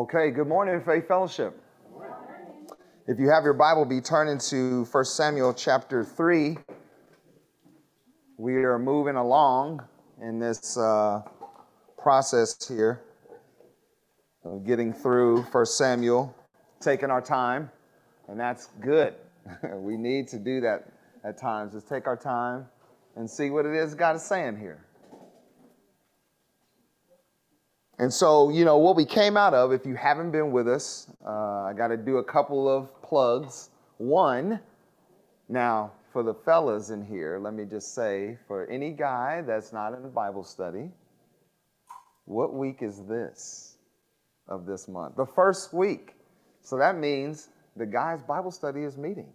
Okay, good morning, Faith Fellowship. If you have your Bible, be turning to 1 Samuel chapter 3. We are moving along in this uh, process here of getting through 1 Samuel, taking our time, and that's good. we need to do that at times, just take our time and see what it is God is saying here. And so, you know, what we came out of, if you haven't been with us, uh, I got to do a couple of plugs. One, now for the fellas in here, let me just say for any guy that's not in a Bible study, what week is this of this month? The first week. So that means the guy's Bible study is meeting.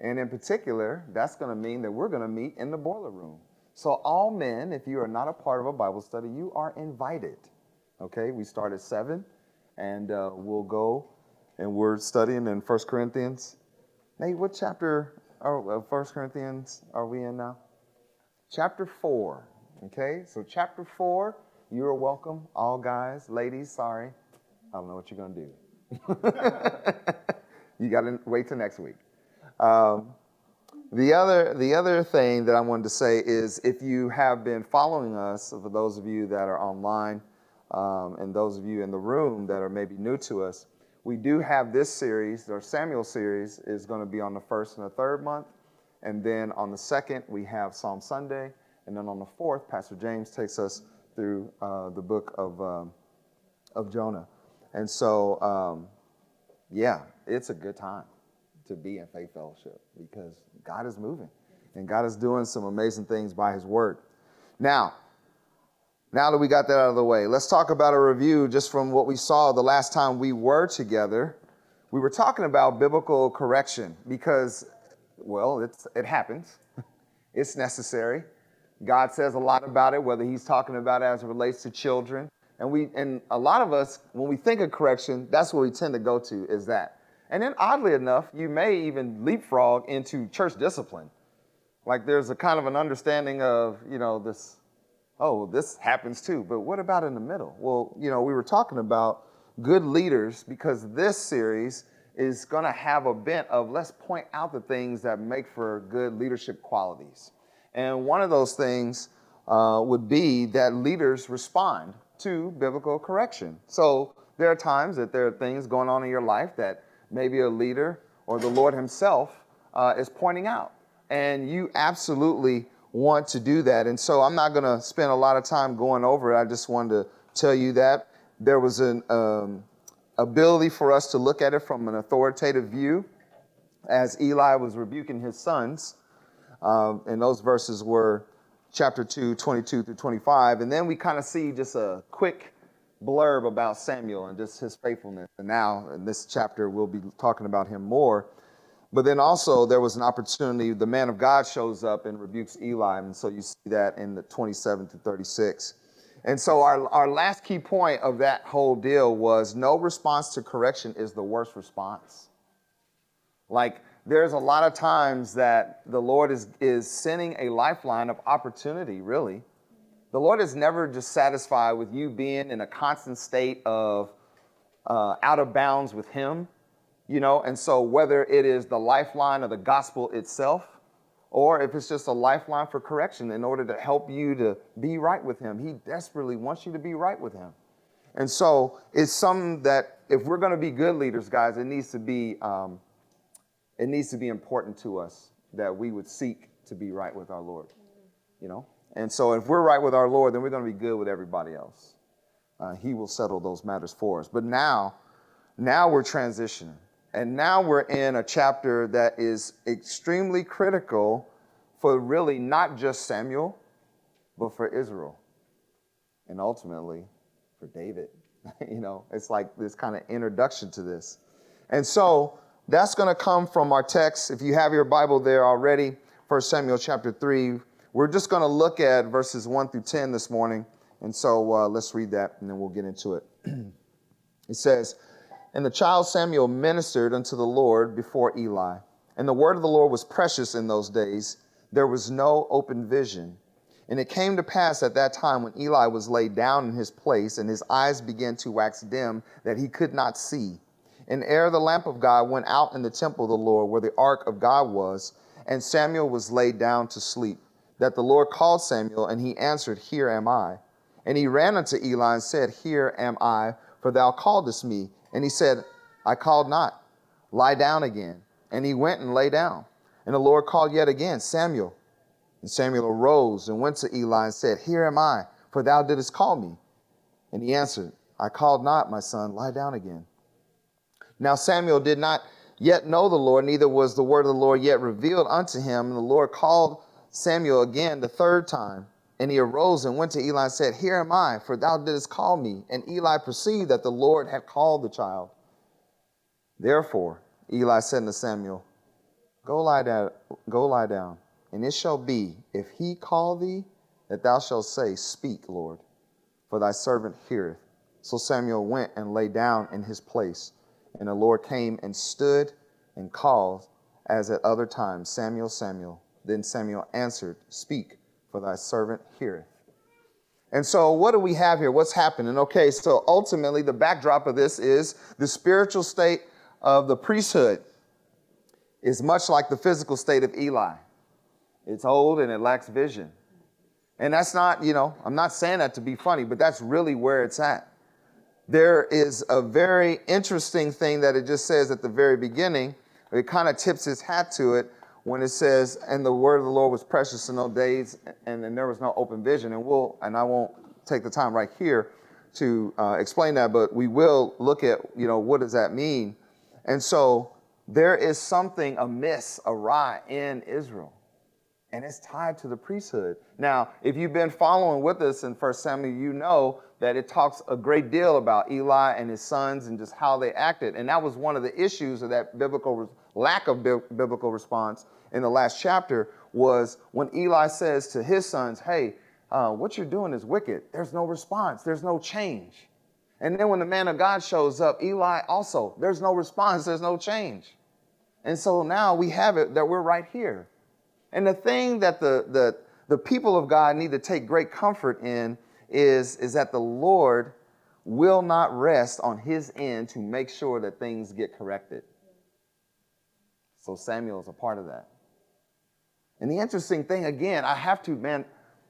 And in particular, that's going to mean that we're going to meet in the boiler room. So, all men, if you are not a part of a Bible study, you are invited. Okay, we start at 7, and uh, we'll go and we're studying in 1 Corinthians. Nate, what chapter of 1 Corinthians are we in now? Chapter 4. Okay, so chapter 4, you are welcome, all guys, ladies, sorry. I don't know what you're going to do. you got to wait till next week. Um, the other, the other thing that I wanted to say is if you have been following us, for those of you that are online, um, and those of you in the room that are maybe new to us, we do have this series, our Samuel series, is going to be on the first and the third month. And then on the second, we have Psalm Sunday. And then on the fourth, Pastor James takes us through uh, the book of, um, of Jonah. And so, um, yeah, it's a good time to be in faith fellowship because God is moving and God is doing some amazing things by his word. Now, now that we got that out of the way, let's talk about a review just from what we saw the last time we were together. We were talking about biblical correction because, well, it's, it happens, it's necessary. God says a lot about it, whether He's talking about it as it relates to children. And we and a lot of us, when we think of correction, that's what we tend to go to is that. And then oddly enough, you may even leapfrog into church discipline. Like there's a kind of an understanding of, you know, this oh, this happens too. But what about in the middle? Well, you know, we were talking about good leaders because this series is going to have a bent of let's point out the things that make for good leadership qualities. And one of those things uh, would be that leaders respond to biblical correction. So there are times that there are things going on in your life that maybe a leader or the Lord Himself uh, is pointing out. And you absolutely want to do that. And so I'm not going to spend a lot of time going over it. I just wanted to tell you that there was an um, ability for us to look at it from an authoritative view as Eli was rebuking his sons. Um, and those verses were chapter 2, 22 through 25. And then we kind of see just a quick blurb about Samuel and just his faithfulness. And now in this chapter, we'll be talking about him more. But then also there was an opportunity, the man of God shows up and rebukes Eli. And so you see that in the 27 to 36. And so our, our last key point of that whole deal was no response to correction is the worst response. Like there's a lot of times that the Lord is, is sending a lifeline of opportunity, really. The Lord is never just satisfied with you being in a constant state of uh, out of bounds with Him you know, and so whether it is the lifeline of the gospel itself, or if it's just a lifeline for correction in order to help you to be right with him, he desperately wants you to be right with him. And so it's something that if we're going to be good leaders, guys, it needs to be um, it needs to be important to us that we would seek to be right with our Lord. You know, and so if we're right with our Lord, then we're going to be good with everybody else. Uh, he will settle those matters for us. But now, now we're transitioning. And now we're in a chapter that is extremely critical for really not just Samuel, but for Israel. And ultimately for David. you know, it's like this kind of introduction to this. And so that's going to come from our text. If you have your Bible there already, 1 Samuel chapter 3, we're just going to look at verses 1 through 10 this morning. And so uh, let's read that and then we'll get into it. it says, and the child Samuel ministered unto the Lord before Eli. And the word of the Lord was precious in those days. There was no open vision. And it came to pass at that time when Eli was laid down in his place, and his eyes began to wax dim, that he could not see. And ere the lamp of God went out in the temple of the Lord, where the ark of God was, and Samuel was laid down to sleep, that the Lord called Samuel, and he answered, Here am I. And he ran unto Eli and said, Here am I, for thou calledest me. And he said, I called not. Lie down again. And he went and lay down. And the Lord called yet again, Samuel. And Samuel arose and went to Eli and said, Here am I, for thou didst call me. And he answered, I called not, my son, lie down again. Now Samuel did not yet know the Lord, neither was the word of the Lord yet revealed unto him. And the Lord called Samuel again the third time. And he arose and went to Eli and said, Here am I, for thou didst call me. And Eli perceived that the Lord had called the child. Therefore, Eli said to Samuel, Go lie down, go lie down. And it shall be, if he call thee, that thou shalt say, Speak, Lord, for thy servant heareth. So Samuel went and lay down in his place. And the Lord came and stood and called, as at other times, Samuel, Samuel. Then Samuel answered, Speak, for thy servant heareth. And so, what do we have here? What's happening? Okay, so ultimately, the backdrop of this is the spiritual state of the priesthood is much like the physical state of Eli. It's old and it lacks vision. And that's not, you know, I'm not saying that to be funny, but that's really where it's at. There is a very interesting thing that it just says at the very beginning. It kind of tips his hat to it when it says, and the word of the Lord was precious in those days, and, and there was no open vision. And we'll, and I won't take the time right here to uh, explain that, but we will look at, you know, what does that mean? And so there is something amiss, awry in Israel and it's tied to the priesthood. Now, if you've been following with us in 1 Samuel, you know that it talks a great deal about Eli and his sons and just how they acted. And that was one of the issues of that biblical lack of bi- biblical response in the last chapter was when Eli says to his sons, "Hey, uh, what you're doing is wicked." There's no response. There's no change. And then when the man of God shows up, Eli also, there's no response. There's no change. And so now we have it that we're right here. And the thing that the, the, the people of God need to take great comfort in is, is that the Lord will not rest on his end to make sure that things get corrected. So Samuel is a part of that. And the interesting thing, again, I have to, man,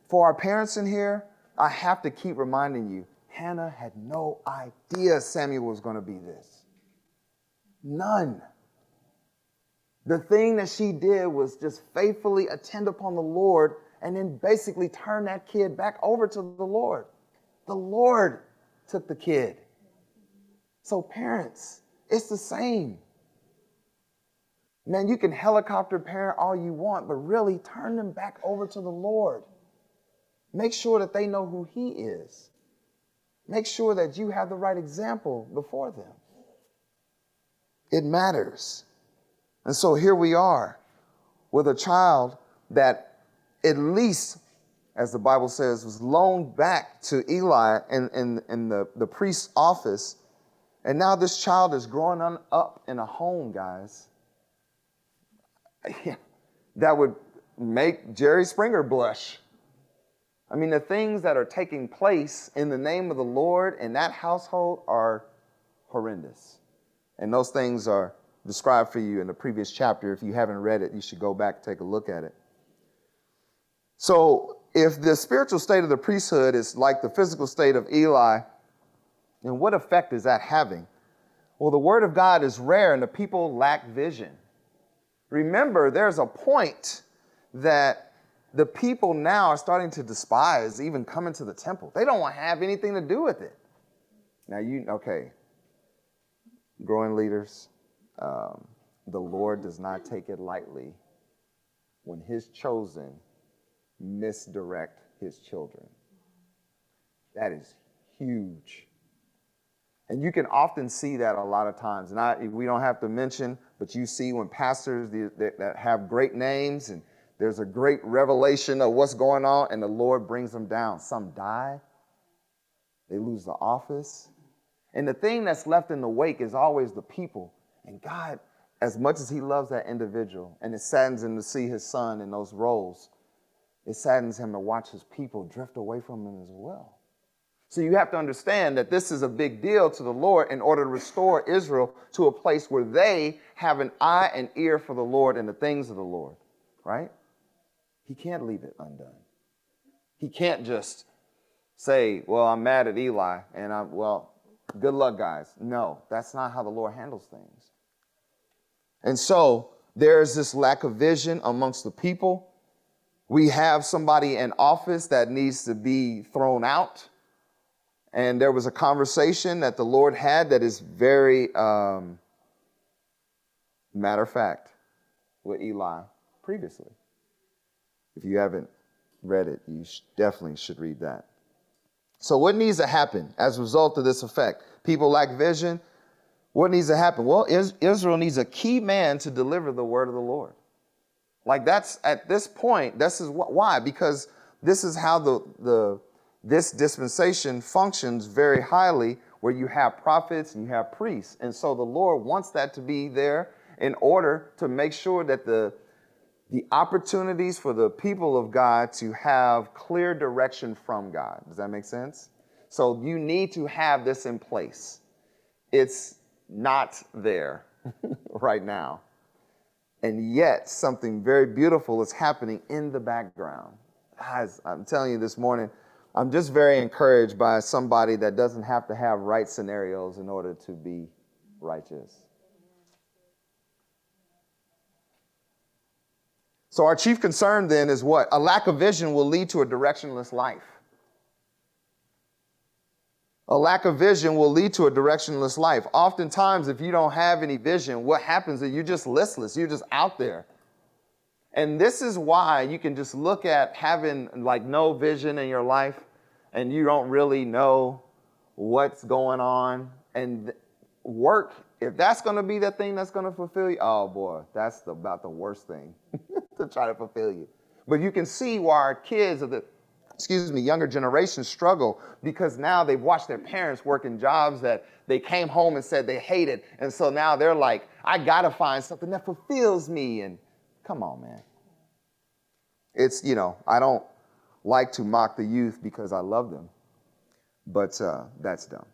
for our parents in here, I have to keep reminding you Hannah had no idea Samuel was going to be this. None. The thing that she did was just faithfully attend upon the Lord and then basically turn that kid back over to the Lord. The Lord took the kid. So, parents, it's the same. Man, you can helicopter parent all you want, but really turn them back over to the Lord. Make sure that they know who He is. Make sure that you have the right example before them. It matters. And so here we are with a child that at least, as the Bible says, was loaned back to Eli in, in, in the, the priest's office. And now this child is growing up in a home, guys, that would make Jerry Springer blush. I mean, the things that are taking place in the name of the Lord in that household are horrendous. And those things are described for you in the previous chapter. If you haven't read it, you should go back and take a look at it. So, if the spiritual state of the priesthood is like the physical state of Eli, then what effect is that having? Well, the word of God is rare and the people lack vision. Remember, there's a point that the people now are starting to despise even coming to the temple. They don't want to have anything to do with it. Now, you, okay, growing leaders, um, the Lord does not take it lightly when his chosen misdirect his children. That is huge. And you can often see that a lot of times. And I, we don't have to mention, but you see when pastors that have great names and there's a great revelation of what's going on, and the Lord brings them down. Some die, they lose the office. And the thing that's left in the wake is always the people and God, as much as He loves that individual, and it saddens Him to see His son in those roles, it saddens him to watch his people drift away from him as well. So you have to understand that this is a big deal to the Lord in order to restore Israel to a place where they have an eye and ear for the Lord and the things of the Lord, right? He can't leave it undone. He can't just say, Well, I'm mad at Eli, and I'm, well, good luck, guys. No, that's not how the Lord handles things. And so there's this lack of vision amongst the people. We have somebody in office that needs to be thrown out and there was a conversation that the Lord had that is very um, matter of fact with Eli previously. If you haven't read it, you definitely should read that. So, what needs to happen as a result of this effect? People lack vision. What needs to happen? Well, Israel needs a key man to deliver the word of the Lord. Like that's at this point, this is why, because this is how the, the this dispensation functions very highly where you have prophets and you have priests. And so the Lord wants that to be there in order to make sure that the the opportunities for the people of God to have clear direction from God. Does that make sense? So you need to have this in place. It's not there right now. And yet, something very beautiful is happening in the background. Guys, I'm telling you this morning, I'm just very encouraged by somebody that doesn't have to have right scenarios in order to be righteous. So, our chief concern then is what? A lack of vision will lead to a directionless life. A lack of vision will lead to a directionless life. Oftentimes, if you don't have any vision, what happens is you're just listless, you're just out there. And this is why you can just look at having like no vision in your life and you don't really know what's going on. And work, if that's going to be the thing that's going to fulfill you, oh boy, that's the, about the worst thing to try to fulfill you. But you can see why our kids are the, excuse me, younger generation struggle because now they've watched their parents work in jobs that they came home and said they hated. And so now they're like, I got to find something that fulfills me. And Come on, man. It's, you know, I don't like to mock the youth because I love them, but uh, that's dumb.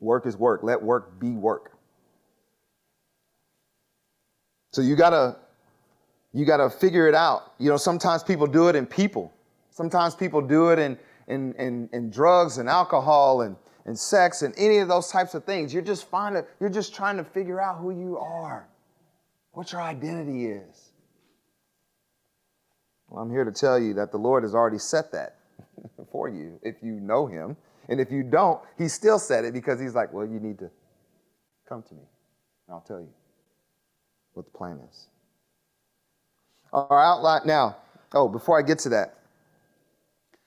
Work is work. Let work be work. So you gotta, you gotta figure it out. You know, sometimes people do it in people. Sometimes people do it in in in, in drugs and alcohol and and sex and any of those types of things. You're just finding, you're just trying to figure out who you are, what your identity is. Well, I'm here to tell you that the Lord has already set that for you if you know Him. And if you don't, He still said it because He's like, well, you need to come to me, and I'll tell you what the plan is. Our outline now, oh, before I get to that.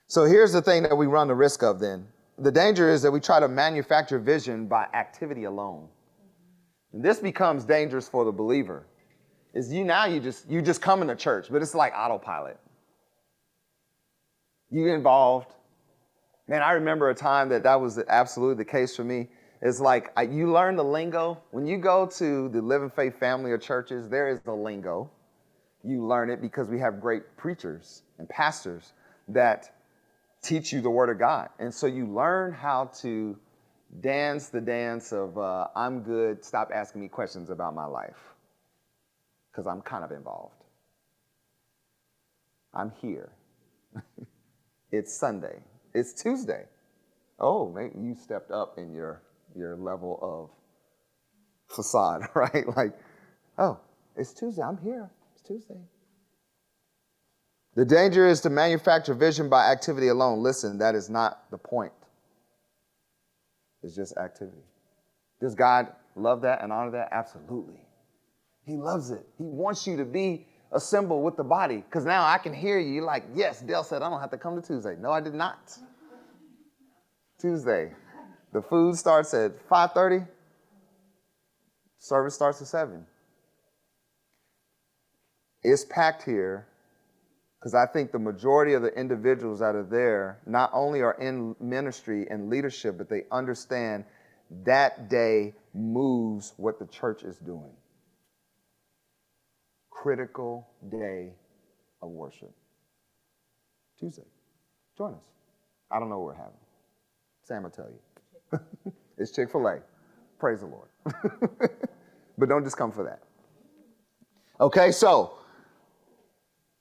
So here's the thing that we run the risk of then the danger is that we try to manufacture vision by activity alone. And this becomes dangerous for the believer. Is you now you just you just come into church, but it's like autopilot. You get involved. Man, I remember a time that that was absolutely the case for me. It's like I, you learn the lingo. When you go to the Living Faith family of churches, there is the lingo. You learn it because we have great preachers and pastors that teach you the Word of God. And so you learn how to dance the dance of, uh, I'm good, stop asking me questions about my life, because I'm kind of involved. I'm here. it's Sunday. It's Tuesday. Oh, maybe you stepped up in your, your level of facade, right? Like, oh, it's Tuesday. I'm here. Tuesday. The danger is to manufacture vision by activity alone. Listen, that is not the point. It's just activity. Does God love that and honor that? Absolutely. He loves it. He wants you to be a symbol with the body. Because now I can hear you. You're like, yes, Dale said I don't have to come to Tuesday. No, I did not. Tuesday. The food starts at 5:30. Service starts at 7. It's packed here because I think the majority of the individuals that are there not only are in ministry and leadership, but they understand that day moves what the church is doing. critical day of worship. Tuesday. Join us. I don't know what we're having. Sam will tell you. it's Chick fil A. Praise the Lord. but don't just come for that. Okay, so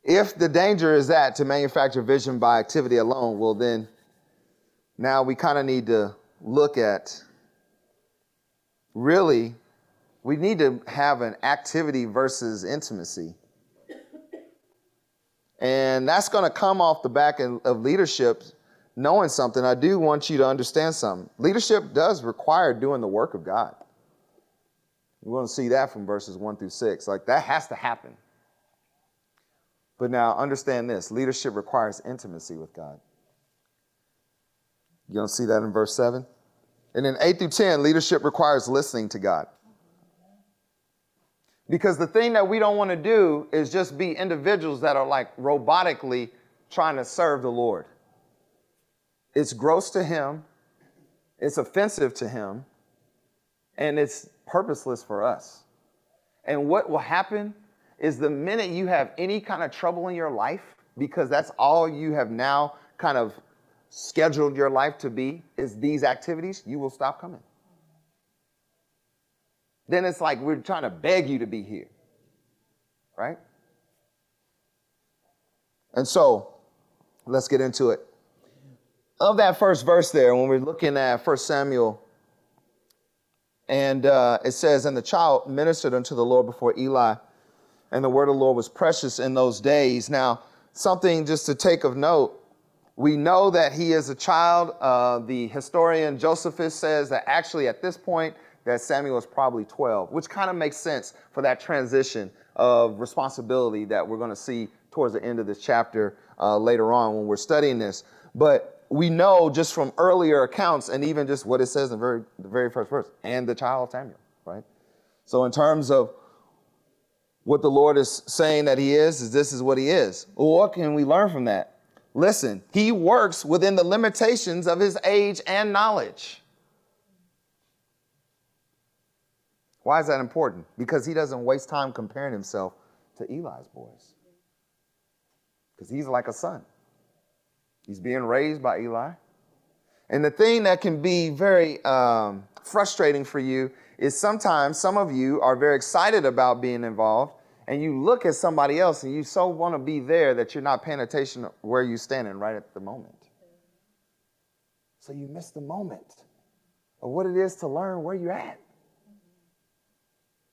if the danger is that to manufacture vision by activity alone, well, then now we kind of need to look at really, we need to have an activity versus intimacy. And that's going to come off the back of leadership knowing something. I do want you to understand something. Leadership does require doing the work of God. We're going to see that from verses 1 through 6. Like that has to happen. But now understand this leadership requires intimacy with God. You don't see that in verse 7. And in 8 through 10, leadership requires listening to God. Because the thing that we don't want to do is just be individuals that are like robotically trying to serve the Lord. It's gross to Him, it's offensive to Him, and it's purposeless for us. And what will happen is the minute you have any kind of trouble in your life, because that's all you have now kind of scheduled your life to be, is these activities, you will stop coming. Then it's like we're trying to beg you to be here, right? And so, let's get into it. Of that first verse there, when we're looking at 1 Samuel, and uh, it says, And the child ministered unto the Lord before Eli and the word of the Lord was precious in those days. Now, something just to take of note we know that he is a child. Uh, the historian Josephus says that actually at this point that Samuel is probably 12, which kind of makes sense for that transition of responsibility that we're going to see towards the end of this chapter uh, later on when we're studying this. But we know just from earlier accounts and even just what it says in very, the very first verse, and the child Samuel, right? So in terms of what the Lord is saying that He is, is this is what He is. What can we learn from that? Listen, He works within the limitations of His age and knowledge. Why is that important? Because He doesn't waste time comparing Himself to Eli's boys. Because He's like a son, He's being raised by Eli. And the thing that can be very um, frustrating for you is sometimes some of you are very excited about being involved and you look at somebody else and you so want to be there that you're not paying attention where you're standing right at the moment. So you miss the moment of what it is to learn where you're at.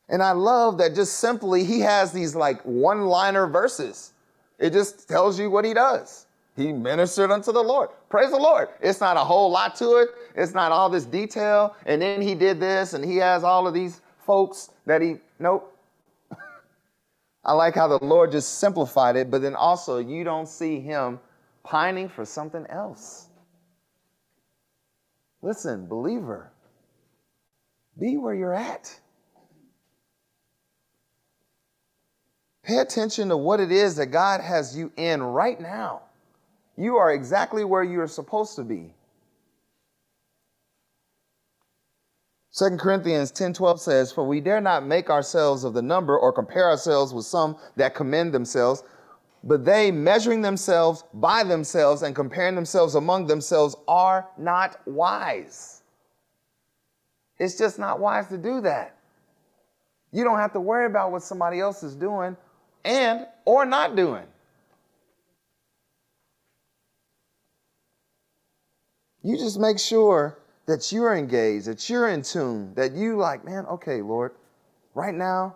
And I love that just simply he has these like one liner verses. It just tells you what he does. He ministered unto the Lord. Praise the Lord. It's not a whole lot to it. It's not all this detail. And then he did this and he has all of these folks that he, nope. I like how the Lord just simplified it, but then also you don't see him pining for something else. Listen, believer, be where you're at. Pay attention to what it is that God has you in right now. You are exactly where you are supposed to be. 2 Corinthians 10 12 says, For we dare not make ourselves of the number or compare ourselves with some that commend themselves, but they, measuring themselves by themselves and comparing themselves among themselves, are not wise. It's just not wise to do that. You don't have to worry about what somebody else is doing and or not doing. You just make sure that you're engaged, that you're in tune, that you like, man, okay, Lord, right now,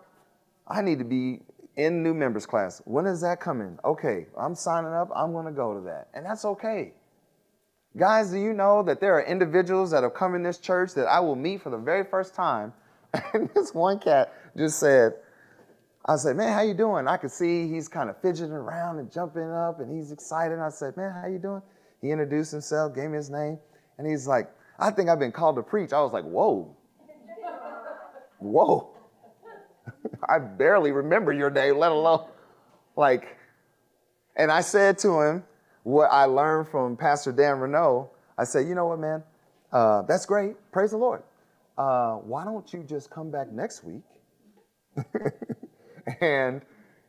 I need to be in new members class. When is that coming? Okay, I'm signing up. I'm going to go to that. And that's okay. Guys, do you know that there are individuals that have come in this church that I will meet for the very first time? And this one cat just said, I said, man, how you doing? I could see he's kind of fidgeting around and jumping up and he's excited. I said, man, how you doing? He introduced himself, gave me his name, and he's like, I think I've been called to preach. I was like, whoa. Whoa. I barely remember your name, let alone like. And I said to him what I learned from Pastor Dan Renault. I said, you know what, man? Uh, that's great. Praise the Lord. Uh, why don't you just come back next week? and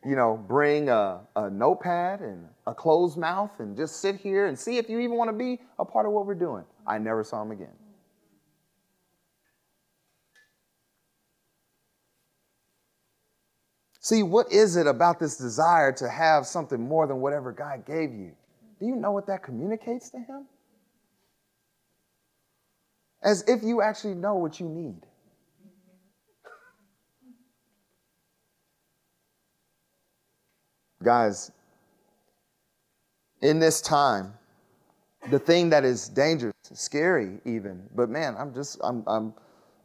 you know, bring a, a notepad and a closed mouth and just sit here and see if you even want to be a part of what we're doing. I never saw him again. See, what is it about this desire to have something more than whatever God gave you? Do you know what that communicates to Him? As if you actually know what you need. Guys, in this time, the thing that is dangerous, scary even, but man, I'm just, I'm, I'm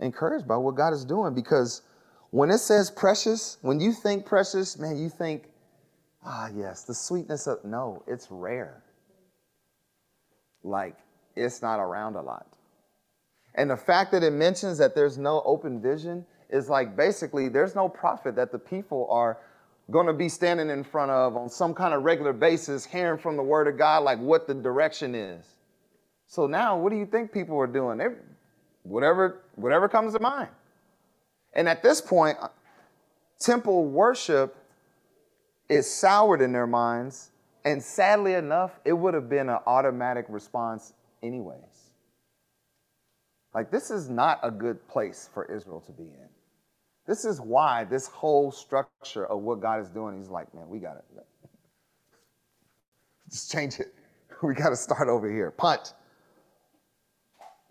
encouraged by what God is doing because when it says precious, when you think precious, man, you think, ah, yes, the sweetness of, no, it's rare. Like, it's not around a lot. And the fact that it mentions that there's no open vision is like basically there's no prophet that the people are going to be standing in front of on some kind of regular basis, hearing from the word of God, like what the direction is. So now, what do you think people are doing? They're, whatever, whatever comes to mind. And at this point, uh, temple worship is soured in their minds. And sadly enough, it would have been an automatic response, anyways. Like, this is not a good place for Israel to be in. This is why this whole structure of what God is doing, He's like, man, we got to just change it. We got to start over here. Punt.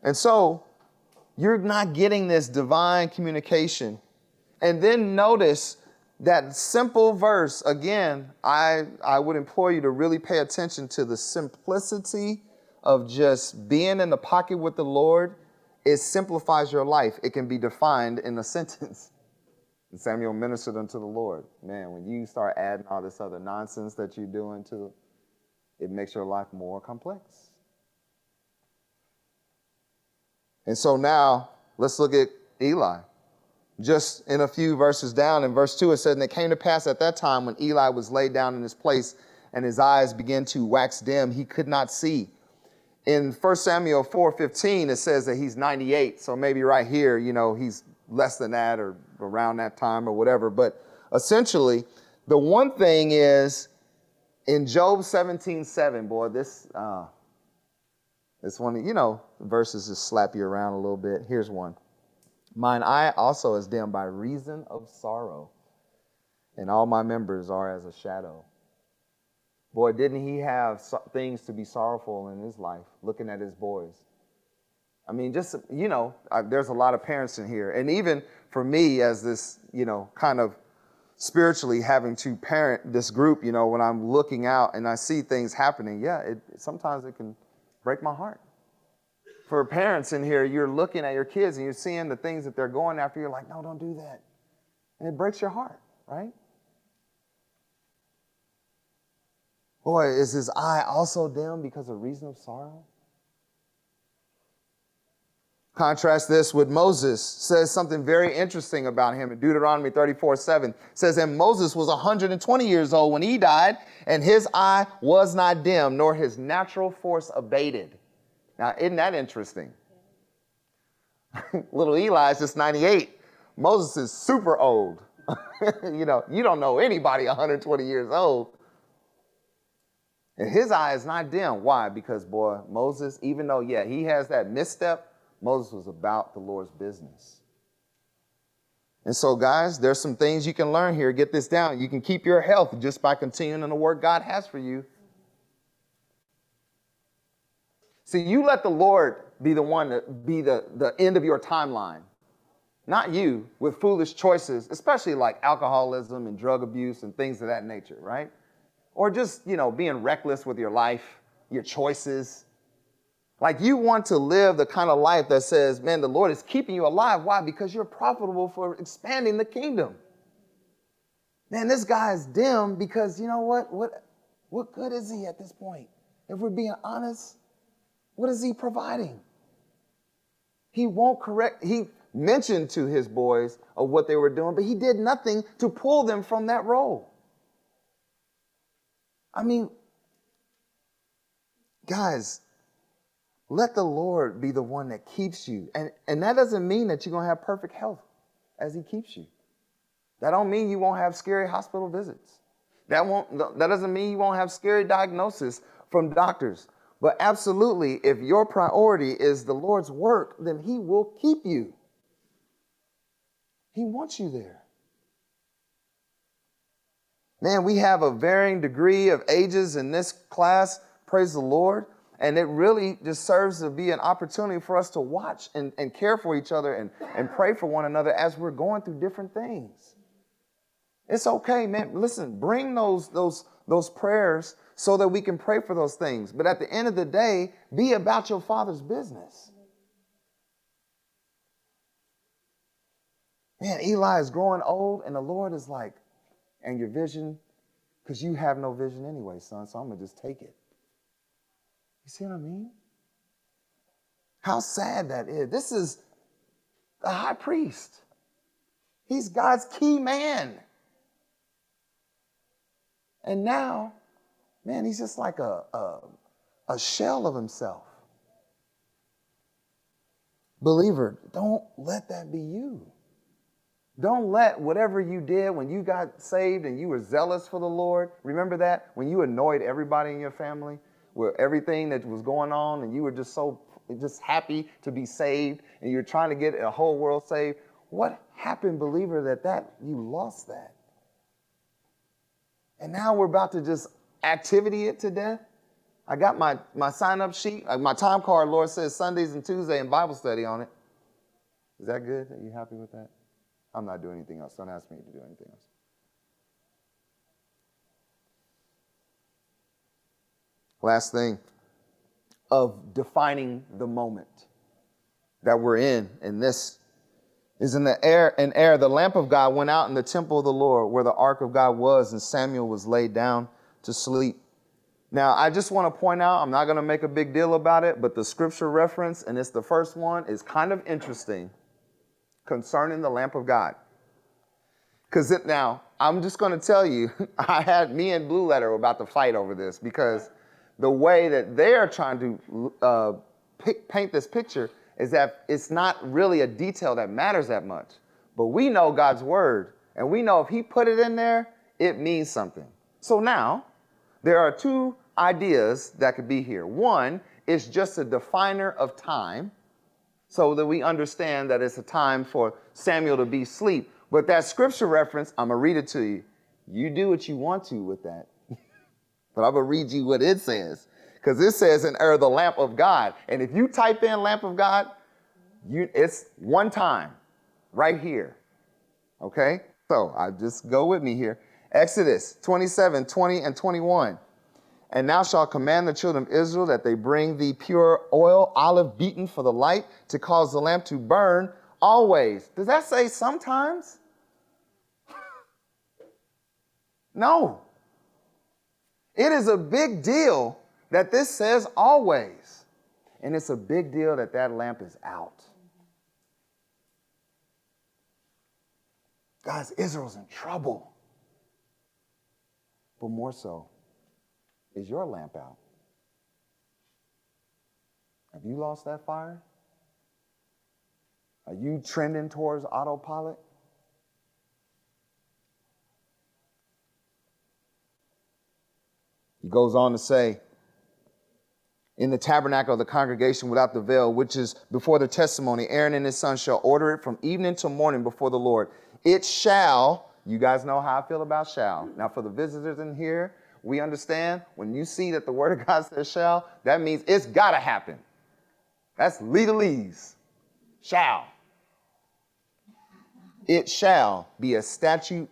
And so, you're not getting this divine communication. And then notice that simple verse again, I, I would implore you to really pay attention to the simplicity of just being in the pocket with the Lord. It simplifies your life. It can be defined in a sentence. And Samuel ministered unto the Lord. Man, when you start adding all this other nonsense that you're doing to it makes your life more complex. And so now let's look at Eli. Just in a few verses down, in verse 2, it said, And it came to pass at that time when Eli was laid down in his place and his eyes began to wax dim, he could not see. In 1 Samuel 4:15, it says that he's 98. So maybe right here, you know, he's less than that or around that time or whatever. But essentially, the one thing is in Job 17, 7, boy, this uh, it's one, you know, verses just slap you around a little bit. Here's one. Mine eye also is dim by reason of sorrow, and all my members are as a shadow. Boy, didn't he have things to be sorrowful in his life, looking at his boys. I mean, just, you know, I, there's a lot of parents in here. And even for me, as this, you know, kind of spiritually having to parent this group, you know, when I'm looking out and I see things happening, yeah, it, sometimes it can break my heart. For parents in here, you're looking at your kids and you're seeing the things that they're going after. You're like, no, don't do that. And it breaks your heart, right? Boy, is his eye also dim because of reason of sorrow? Contrast this with Moses, says something very interesting about him in Deuteronomy 34 7. Says, And Moses was 120 years old when he died, and his eye was not dim, nor his natural force abated. Now, isn't that interesting? Little Eli is just 98. Moses is super old. you know, you don't know anybody 120 years old. And his eye is not dim. Why? Because, boy, Moses, even though, yeah, he has that misstep, Moses was about the Lord's business. And so, guys, there's some things you can learn here. Get this down. You can keep your health just by continuing in the work God has for you. See, you let the Lord be the one to be the, the end of your timeline, not you with foolish choices, especially like alcoholism and drug abuse and things of that nature, right? Or just, you know, being reckless with your life, your choices. Like you want to live the kind of life that says, man, the Lord is keeping you alive. Why? Because you're profitable for expanding the kingdom. Man, this guy is dim because you know what? What, what good is he at this point? If we're being honest, what is he providing? He won't correct, he mentioned to his boys of what they were doing, but he did nothing to pull them from that role. I mean, guys, let the Lord be the one that keeps you. And, and that doesn't mean that you're going to have perfect health as He keeps you. That don't mean you won't have scary hospital visits. That won't that doesn't mean you won't have scary diagnosis from doctors. But absolutely, if your priority is the Lord's work, then He will keep you. He wants you there. Man, we have a varying degree of ages in this class, praise the Lord. And it really just serves to be an opportunity for us to watch and, and care for each other and, and pray for one another as we're going through different things. It's okay, man. Listen, bring those, those, those prayers so that we can pray for those things. But at the end of the day, be about your father's business. Man, Eli is growing old, and the Lord is like, and your vision, because you have no vision anyway, son, so I'm going to just take it. You see what I mean? How sad that is. This is the high priest, he's God's key man. And now, man, he's just like a, a, a shell of himself. Believer, don't let that be you. Don't let whatever you did when you got saved and you were zealous for the Lord, remember that? When you annoyed everybody in your family with everything that was going on and you were just so just happy to be saved and you're trying to get a whole world saved. What happened, believer, that that you lost that? And now we're about to just activity it to death. I got my, my sign up sheet, uh, my time card, Lord says Sundays and Tuesday and Bible study on it. Is that good? Are you happy with that? I'm not doing anything else. Don't ask me to do anything else. Last thing of defining the moment that we're in, and this is in the air and ere the lamp of God went out in the temple of the Lord where the ark of God was, and Samuel was laid down to sleep. Now, I just want to point out, I'm not going to make a big deal about it, but the scripture reference, and it's the first one, is kind of interesting concerning the lamp of God. Because now, I'm just going to tell you, I had me and Blue Letter about to fight over this because the way that they're trying to uh, pick, paint this picture is that it's not really a detail that matters that much. But we know God's word, and we know if He put it in there, it means something. So now, there are two ideas that could be here. One is just a definer of time, so that we understand that it's a time for Samuel to be asleep. But that scripture reference, I'm going to read it to you. You do what you want to with that. But I'm going to read you what it says. Because it says in Er, the lamp of God. And if you type in lamp of God, you, it's one time right here. Okay? So I just go with me here. Exodus 27, 20, and 21. And now shall command the children of Israel that they bring thee pure oil, olive beaten for the light, to cause the lamp to burn always. Does that say sometimes? no. It is a big deal that this says always. And it's a big deal that that lamp is out. Guys, Israel's in trouble. But more so, is your lamp out? Have you lost that fire? Are you trending towards autopilot? He goes on to say, in the tabernacle of the congregation without the veil, which is before the testimony, Aaron and his son shall order it from evening to morning before the Lord. It shall, you guys know how I feel about shall. Now, for the visitors in here, we understand when you see that the word of God says shall, that means it's got to happen. That's legalese. Shall. It shall be a statute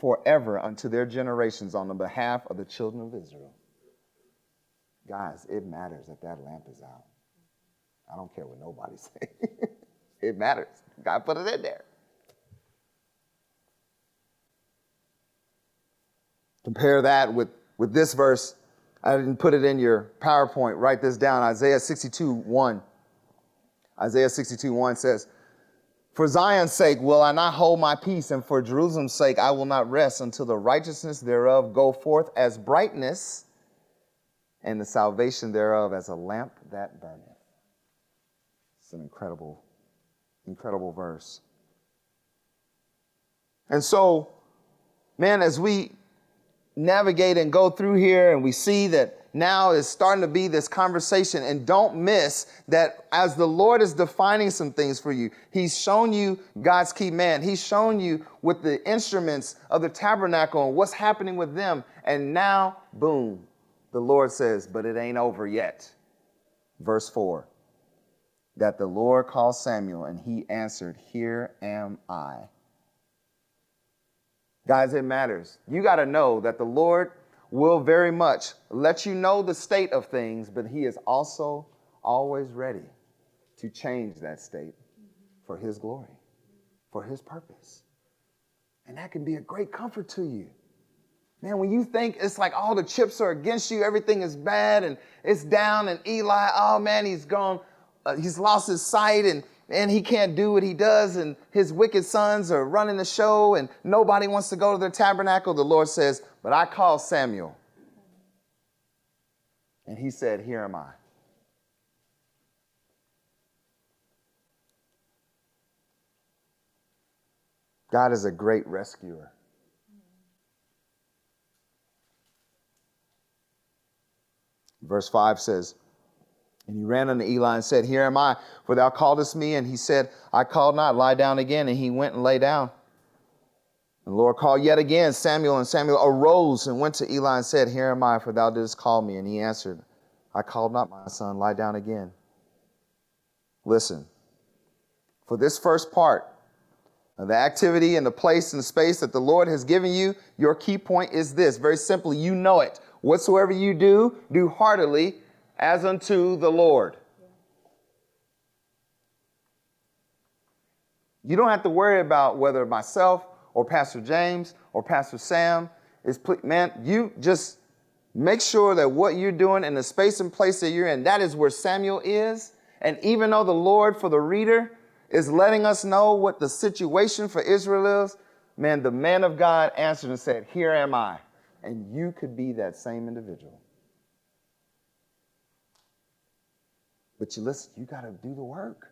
forever unto their generations on the behalf of the children of Israel. Guys, it matters that that lamp is out. I don't care what nobody says. it matters. God put it in there. Compare that with with this verse, I didn't put it in your PowerPoint. Write this down Isaiah 62 1. Isaiah 62 1 says, For Zion's sake will I not hold my peace, and for Jerusalem's sake I will not rest until the righteousness thereof go forth as brightness, and the salvation thereof as a lamp that burneth. It's an incredible, incredible verse. And so, man, as we navigate and go through here and we see that now is starting to be this conversation. And don't miss that as the Lord is defining some things for you, He's shown you God's key man. He's shown you with the instruments of the tabernacle and what's happening with them. And now, boom, the Lord says, but it ain't over yet. Verse 4 that the Lord called Samuel and he answered, Here am I. Guys, it matters. You got to know that the Lord will very much let you know the state of things, but He is also always ready to change that state for His glory, for His purpose. And that can be a great comfort to you. Man, when you think it's like all the chips are against you, everything is bad and it's down, and Eli, oh man, he's gone, uh, he's lost his sight and and he can't do what he does, and his wicked sons are running the show, and nobody wants to go to their tabernacle. The Lord says, But I called Samuel. And he said, Here am I. God is a great rescuer. Verse 5 says, and he ran unto Eli and said, Here am I, for thou calledest me. And he said, I called not, lie down again. And he went and lay down. And the Lord called yet again Samuel, and Samuel arose and went to Eli and said, Here am I, for thou didst call me. And he answered, I called not my son, lie down again. Listen, for this first part the activity and the place and the space that the Lord has given you, your key point is this very simply, you know it. Whatsoever you do, do heartily as unto the Lord. You don't have to worry about whether myself or Pastor James or Pastor Sam is, man, you just make sure that what you're doing in the space and place that you're in, that is where Samuel is. And even though the Lord, for the reader, is letting us know what the situation for Israel is, man, the man of God answered and said, Here am I. And you could be that same individual. But you listen, you got to do the work.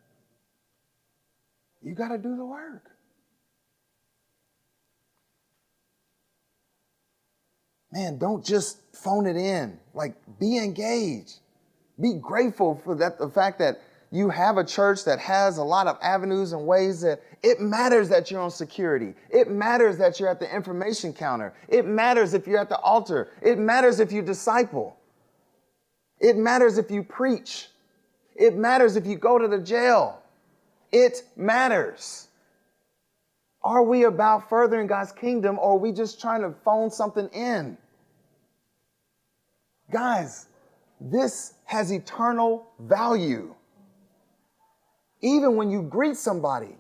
You got to do the work. Man, don't just phone it in. Like, be engaged. Be grateful for that the fact that you have a church that has a lot of avenues and ways that it matters that you're on security. It matters that you're at the information counter. It matters if you're at the altar. It matters if you disciple. It matters if you preach. It matters if you go to the jail. It matters. Are we about furthering God's kingdom or are we just trying to phone something in? Guys, this has eternal value. Even when you greet somebody,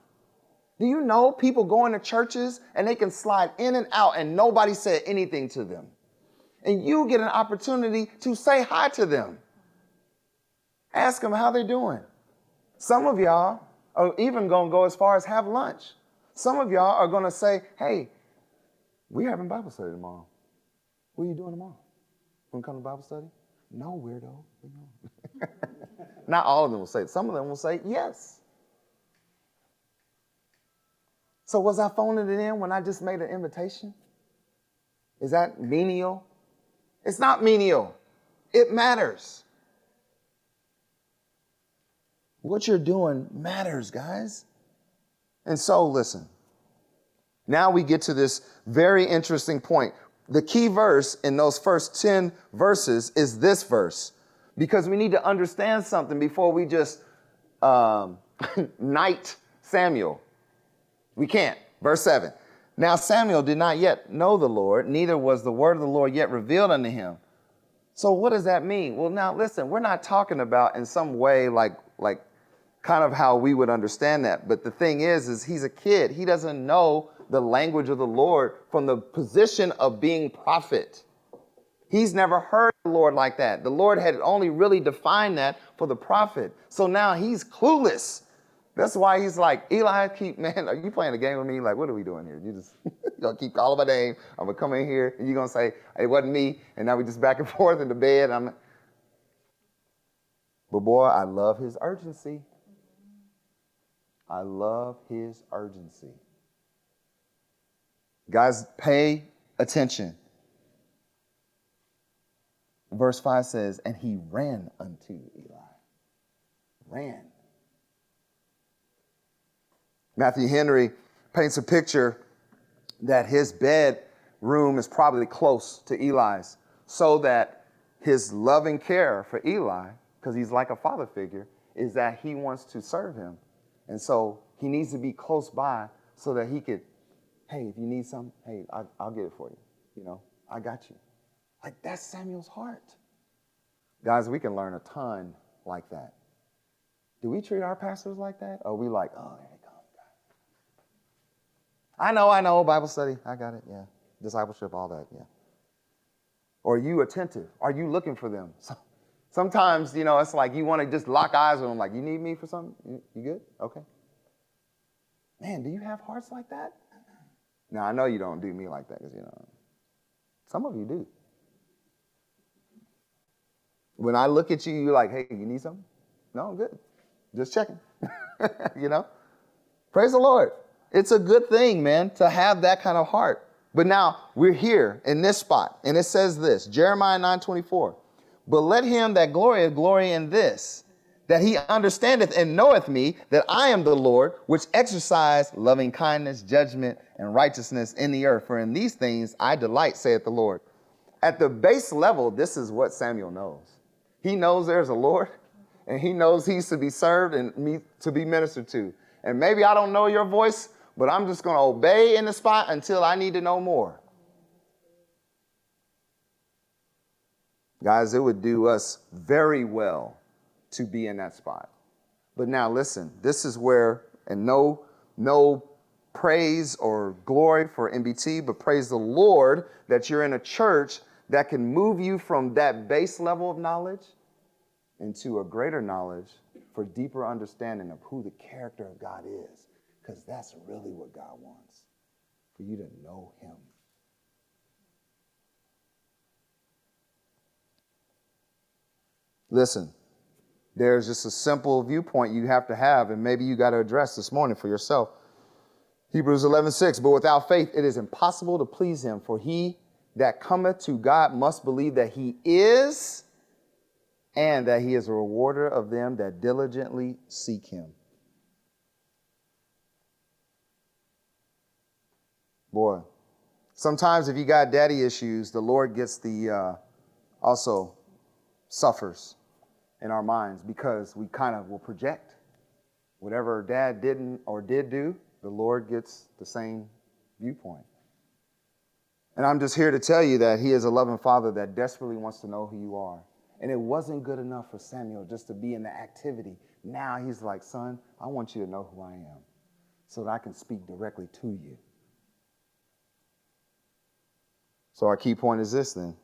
do you know people go into churches and they can slide in and out and nobody said anything to them? And you get an opportunity to say hi to them. Ask them how they're doing. Some of y'all are even going to go as far as have lunch. Some of y'all are going to say, hey, we're having Bible study tomorrow. What are you doing tomorrow? Want to come to Bible study? No, weirdo. Not all of them will say Some of them will say yes. So was I phoning it in when I just made an invitation? Is that menial? It's not menial. It matters. What you're doing matters, guys. And so, listen. Now we get to this very interesting point. The key verse in those first 10 verses is this verse because we need to understand something before we just um, knight Samuel. We can't. Verse 7. Now Samuel did not yet know the Lord, neither was the word of the Lord yet revealed unto him. So what does that mean? Well, now listen, we're not talking about in some way like like kind of how we would understand that. But the thing is, is he's a kid. He doesn't know the language of the Lord from the position of being prophet. He's never heard the Lord like that. The Lord had only really defined that for the prophet. So now he's clueless. That's why he's like, Eli, keep, man, are you playing a game with me? Like, what are we doing here? You just, you're gonna keep calling my name. I'm gonna come in here and you're gonna say, it wasn't me. And now we just back and forth in the bed. I'm, but boy, I love his urgency. I love his urgency. Guys, pay attention. Verse 5 says, And he ran unto Eli. Ran. Matthew Henry paints a picture that his bedroom is probably close to Eli's, so that his loving care for Eli, because he's like a father figure, is that he wants to serve him. And so he needs to be close by so that he could, hey, if you need something, hey, I, will get it for you. You know, I got you. Like that's Samuel's heart. Guys, we can learn a ton like that. Do we treat our pastors like that? Or are we like, oh, here they come. I know, I know, Bible study. I got it, yeah. Discipleship, all that, yeah. Or are you attentive? Are you looking for them? Sometimes, you know, it's like you want to just lock eyes with them, like, you need me for something? You, you good? Okay. Man, do you have hearts like that? Now, I know you don't do me like that because, you know, some of you do. When I look at you, you're like, hey, you need something? No, I'm good. Just checking. you know? Praise the Lord. It's a good thing, man, to have that kind of heart. But now we're here in this spot, and it says this Jeremiah 9 24. But let him that glorieth glory in this, that he understandeth and knoweth me, that I am the Lord, which exercise loving kindness, judgment, and righteousness in the earth. For in these things I delight, saith the Lord. At the base level, this is what Samuel knows. He knows there's a Lord, and he knows he's to be served and me to be ministered to. And maybe I don't know your voice, but I'm just going to obey in the spot until I need to know more. Guys, it would do us very well to be in that spot. But now listen, this is where, and no, no praise or glory for MBT, but praise the Lord that you're in a church that can move you from that base level of knowledge into a greater knowledge for deeper understanding of who the character of God is. Because that's really what God wants for you to know Him. Listen, there's just a simple viewpoint you have to have, and maybe you got to address this morning for yourself. Hebrews 11, 6, but without faith it is impossible to please him, for he that cometh to God must believe that he is, and that he is a rewarder of them that diligently seek him. Boy, sometimes if you got daddy issues, the Lord gets the uh, also suffers in our minds because we kind of will project. Whatever dad didn't or did do, the Lord gets the same viewpoint. And I'm just here to tell you that He is a loving Father that desperately wants to know who you are. And it wasn't good enough for Samuel just to be in the activity. Now He's like, Son, I want you to know who I am so that I can speak directly to you. So, our key point is this then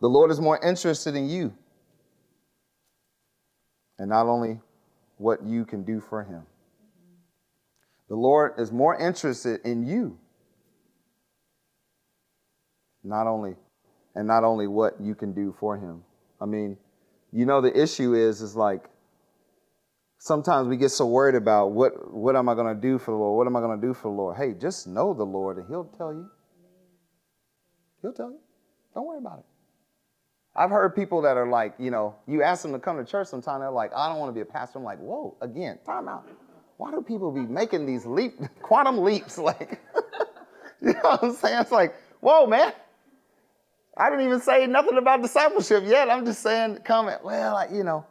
the Lord is more interested in you and not only what you can do for him. The Lord is more interested in you. Not only and not only what you can do for him. I mean, you know the issue is is like sometimes we get so worried about what what am I going to do for the Lord? What am I going to do for the Lord? Hey, just know the Lord and he'll tell you. He'll tell you. Don't worry about it. I've heard people that are like, you know, you ask them to come to church sometime, they're like, I don't want to be a pastor. I'm like, whoa, again, time out. Why do people be making these leap, quantum leaps? Like, you know what I'm saying? It's like, whoa, man. I didn't even say nothing about discipleship yet. I'm just saying, come, well, like, you know.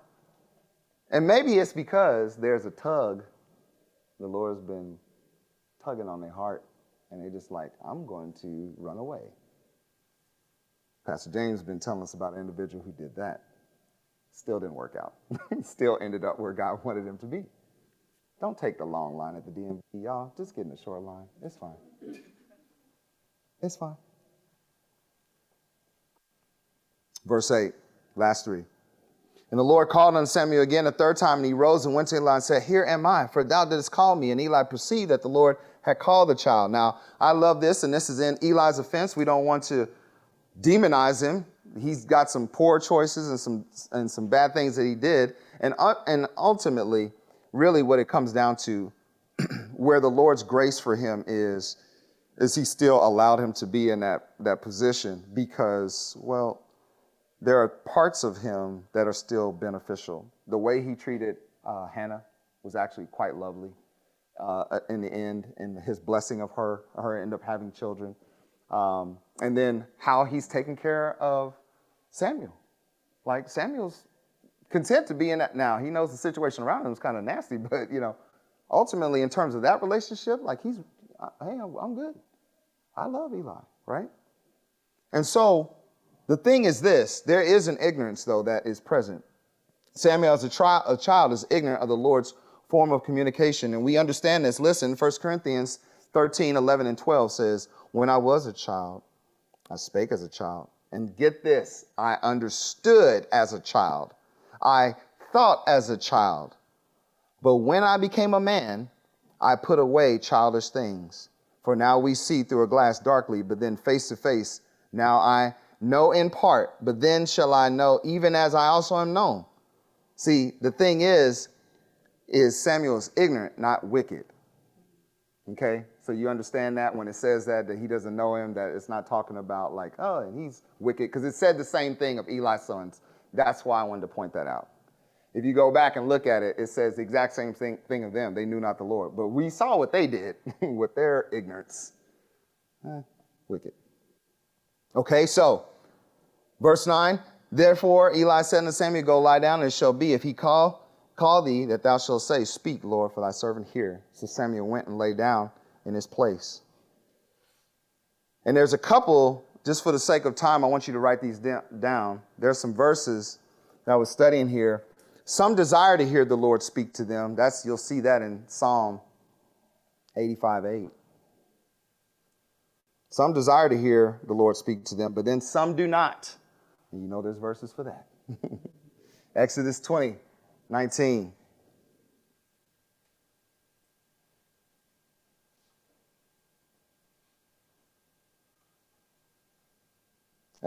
And maybe it's because there's a tug. The Lord's been tugging on their heart, and they're just like, I'm going to run away. Pastor James has been telling us about an individual who did that. Still didn't work out. Still ended up where God wanted him to be. Don't take the long line at the DMV, y'all. Just get in the short line. It's fine. It's fine. Verse 8, last three. And the Lord called on Samuel again a third time, and he rose and went to Eli and said, Here am I, for thou didst call me. And Eli perceived that the Lord had called the child. Now, I love this, and this is in Eli's offense. We don't want to demonize him. He's got some poor choices and some and some bad things that he did, and uh, and ultimately, really, what it comes down to, where the Lord's grace for him is, is he still allowed him to be in that, that position because, well, there are parts of him that are still beneficial. The way he treated uh, Hannah was actually quite lovely uh, in the end, and his blessing of her, her end up having children. Um, and then how he's taking care of Samuel. Like Samuel's content to be in that now. He knows the situation around him is kind of nasty, but you know, ultimately in terms of that relationship, like he's, uh, hey, I'm good. I love Eli, right? And so the thing is this there is an ignorance, though, that is present. Samuel, as a, tri- a child, is ignorant of the Lord's form of communication. And we understand this. Listen, 1 Corinthians 13, 11, and 12 says, When I was a child, I spake as a child. And get this, I understood as a child. I thought as a child. But when I became a man, I put away childish things. For now we see through a glass darkly, but then face to face. Now I know in part, but then shall I know, even as I also am known. See, the thing is, is Samuel is ignorant, not wicked. Okay? So you understand that when it says that, that he doesn't know him, that it's not talking about like, oh, and he's wicked, because it said the same thing of Eli's sons. That's why I wanted to point that out. If you go back and look at it, it says the exact same thing, thing of them. They knew not the Lord. But we saw what they did with their ignorance. Eh, wicked. Okay, so verse 9. Therefore Eli said unto Samuel, Go lie down, and it shall be, if he call, call thee, that thou shalt say, Speak, Lord, for thy servant here. So Samuel went and lay down in his place. And there's a couple, just for the sake of time, I want you to write these down. There's some verses that I was studying here some desire to hear the Lord speak to them. That's you'll see that in Psalm 85 8. Some desire to hear the Lord speak to them, but then some do not. And you know there's verses for that. Exodus 20, 19.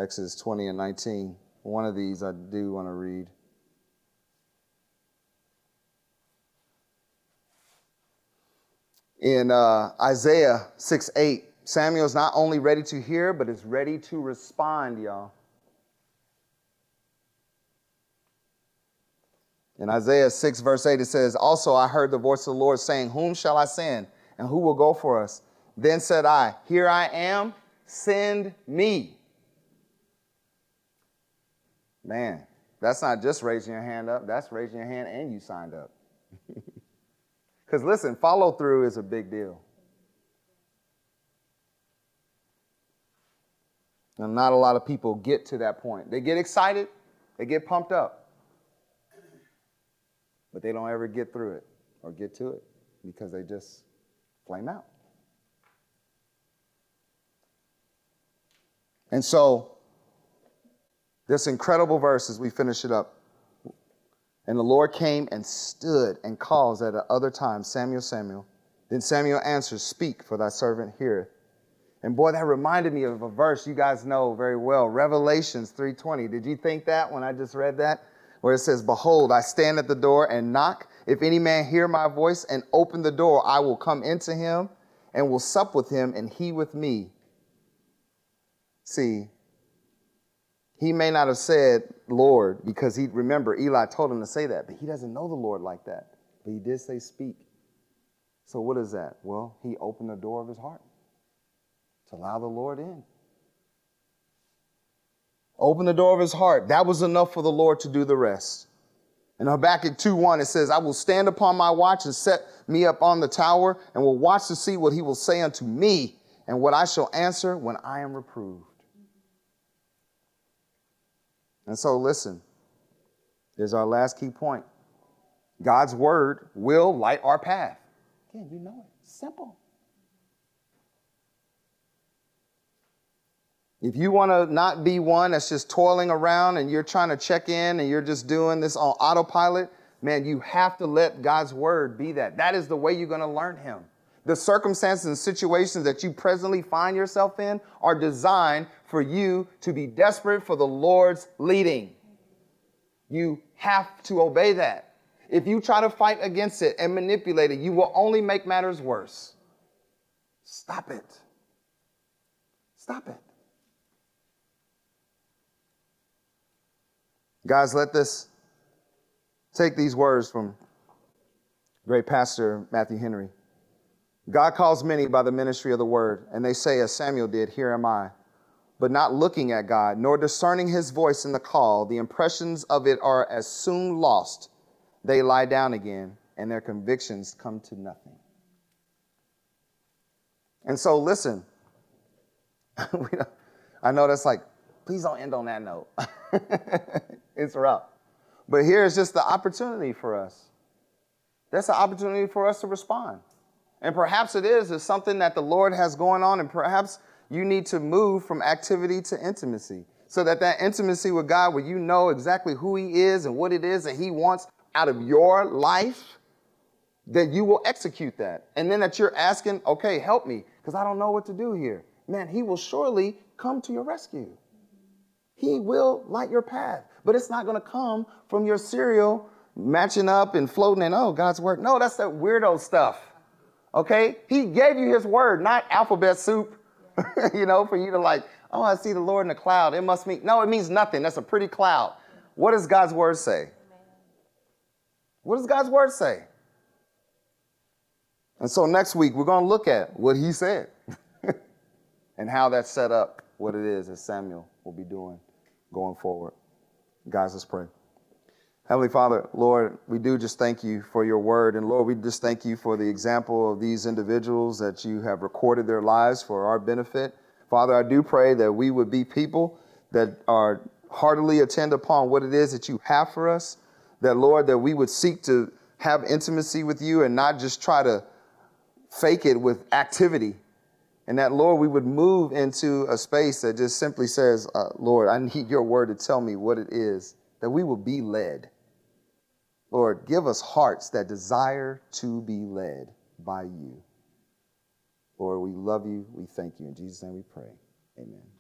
Exodus 20 and 19. One of these I do want to read. in uh, Isaiah 6 8, Samuel is not only ready to hear, but is ready to respond, y'all. In Isaiah 6, verse 8, it says, Also I heard the voice of the Lord saying, Whom shall I send? And who will go for us? Then said I, Here I am, send me. Man, that's not just raising your hand up, that's raising your hand and you signed up. Because listen, follow through is a big deal. And not a lot of people get to that point. They get excited, they get pumped up, but they don't ever get through it or get to it because they just flame out. And so, this incredible verse as we finish it up and the Lord came and stood and calls at other time, Samuel, Samuel. Then Samuel answers, Speak, for thy servant heareth. And boy, that reminded me of a verse you guys know very well, Revelations 3:20. Did you think that when I just read that? Where it says, Behold, I stand at the door and knock. If any man hear my voice and open the door, I will come into him and will sup with him, and he with me. See, he may not have said Lord because he remember Eli told him to say that, but he doesn't know the Lord like that. But he did say speak. So what is that? Well, he opened the door of his heart to allow the Lord in. Open the door of his heart. That was enough for the Lord to do the rest. In Habakkuk 2:1, it says, I will stand upon my watch and set me up on the tower, and will watch to see what he will say unto me, and what I shall answer when I am reproved. And so, listen, here's our last key point God's word will light our path. Again, you know it. Simple. If you want to not be one that's just toiling around and you're trying to check in and you're just doing this on autopilot, man, you have to let God's word be that. That is the way you're going to learn Him. The circumstances and situations that you presently find yourself in are designed for you to be desperate for the Lord's leading. You have to obey that. If you try to fight against it and manipulate it, you will only make matters worse. Stop it. Stop it. Guys, let this take these words from great pastor Matthew Henry. God calls many by the ministry of the word, and they say, as Samuel did, Here am I. But not looking at God, nor discerning his voice in the call, the impressions of it are as soon lost. They lie down again, and their convictions come to nothing. And so, listen, I know that's like, please don't end on that note. it's rough. But here's just the opportunity for us. That's an opportunity for us to respond. And perhaps it is, it's something that the Lord has going on, and perhaps you need to move from activity to intimacy so that that intimacy with God, where you know exactly who He is and what it is that He wants out of your life, that you will execute that. And then that you're asking, okay, help me, because I don't know what to do here. Man, He will surely come to your rescue. He will light your path, but it's not going to come from your cereal matching up and floating and, oh, God's word. No, that's that weirdo stuff. Okay? He gave you his word, not alphabet soup, you know, for you to like, oh, I see the Lord in the cloud. It must mean, no, it means nothing. That's a pretty cloud. What does God's word say? What does God's word say? And so next week, we're going to look at what he said and how that's set up, what it is that Samuel will be doing going forward. Guys, let's pray. Heavenly Father, Lord, we do just thank you for your word. And Lord, we just thank you for the example of these individuals that you have recorded their lives for our benefit. Father, I do pray that we would be people that are heartily attend upon what it is that you have for us. That, Lord, that we would seek to have intimacy with you and not just try to fake it with activity. And that, Lord, we would move into a space that just simply says, uh, Lord, I need your word to tell me what it is, that we will be led. Lord, give us hearts that desire to be led by you. Lord, we love you. We thank you. In Jesus' name we pray. Amen.